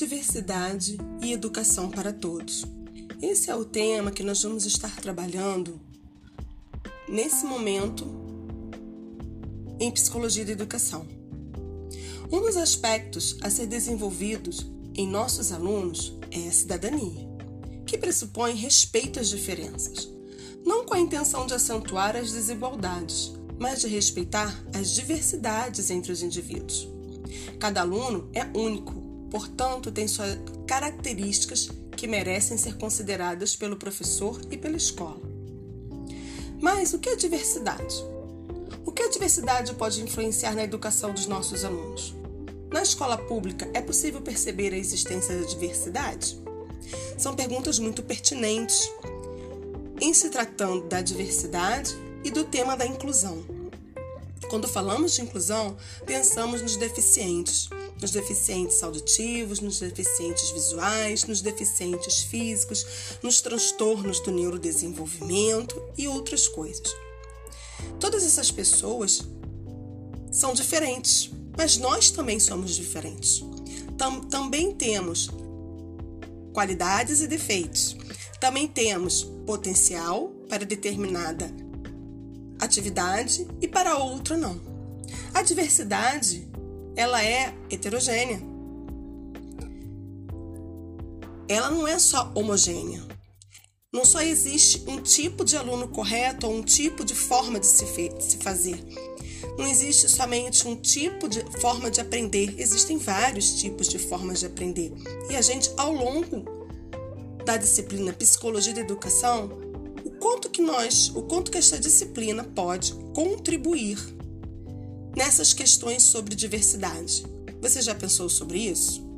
diversidade e educação para todos. Esse é o tema que nós vamos estar trabalhando nesse momento em psicologia da educação. Um dos aspectos a ser desenvolvidos em nossos alunos é a cidadania, que pressupõe respeito às diferenças, não com a intenção de acentuar as desigualdades, mas de respeitar as diversidades entre os indivíduos. Cada aluno é único, portanto, tem suas características que merecem ser consideradas pelo professor e pela escola. Mas o que é diversidade? O que a diversidade pode influenciar na educação dos nossos alunos? Na escola pública, é possível perceber a existência da diversidade? São perguntas muito pertinentes em se tratando da diversidade e do tema da inclusão. Quando falamos de inclusão, pensamos nos deficientes, nos deficientes auditivos, nos deficientes visuais, nos deficientes físicos, nos transtornos do neurodesenvolvimento e outras coisas. Todas essas pessoas são diferentes, mas nós também somos diferentes. Tam também temos qualidades e defeitos. Também temos potencial para determinada atividade e para outra não. A diversidade, ela é heterogênea. Ela não é só homogênea. Não só existe um tipo de aluno correto ou um tipo de forma de se, de se fazer. Não existe somente um tipo de forma de aprender, existem vários tipos de formas de aprender. E a gente, ao longo da disciplina Psicologia da Educação, o quanto que nós, o quanto que esta disciplina pode contribuir nessas questões sobre diversidade. Você já pensou sobre isso?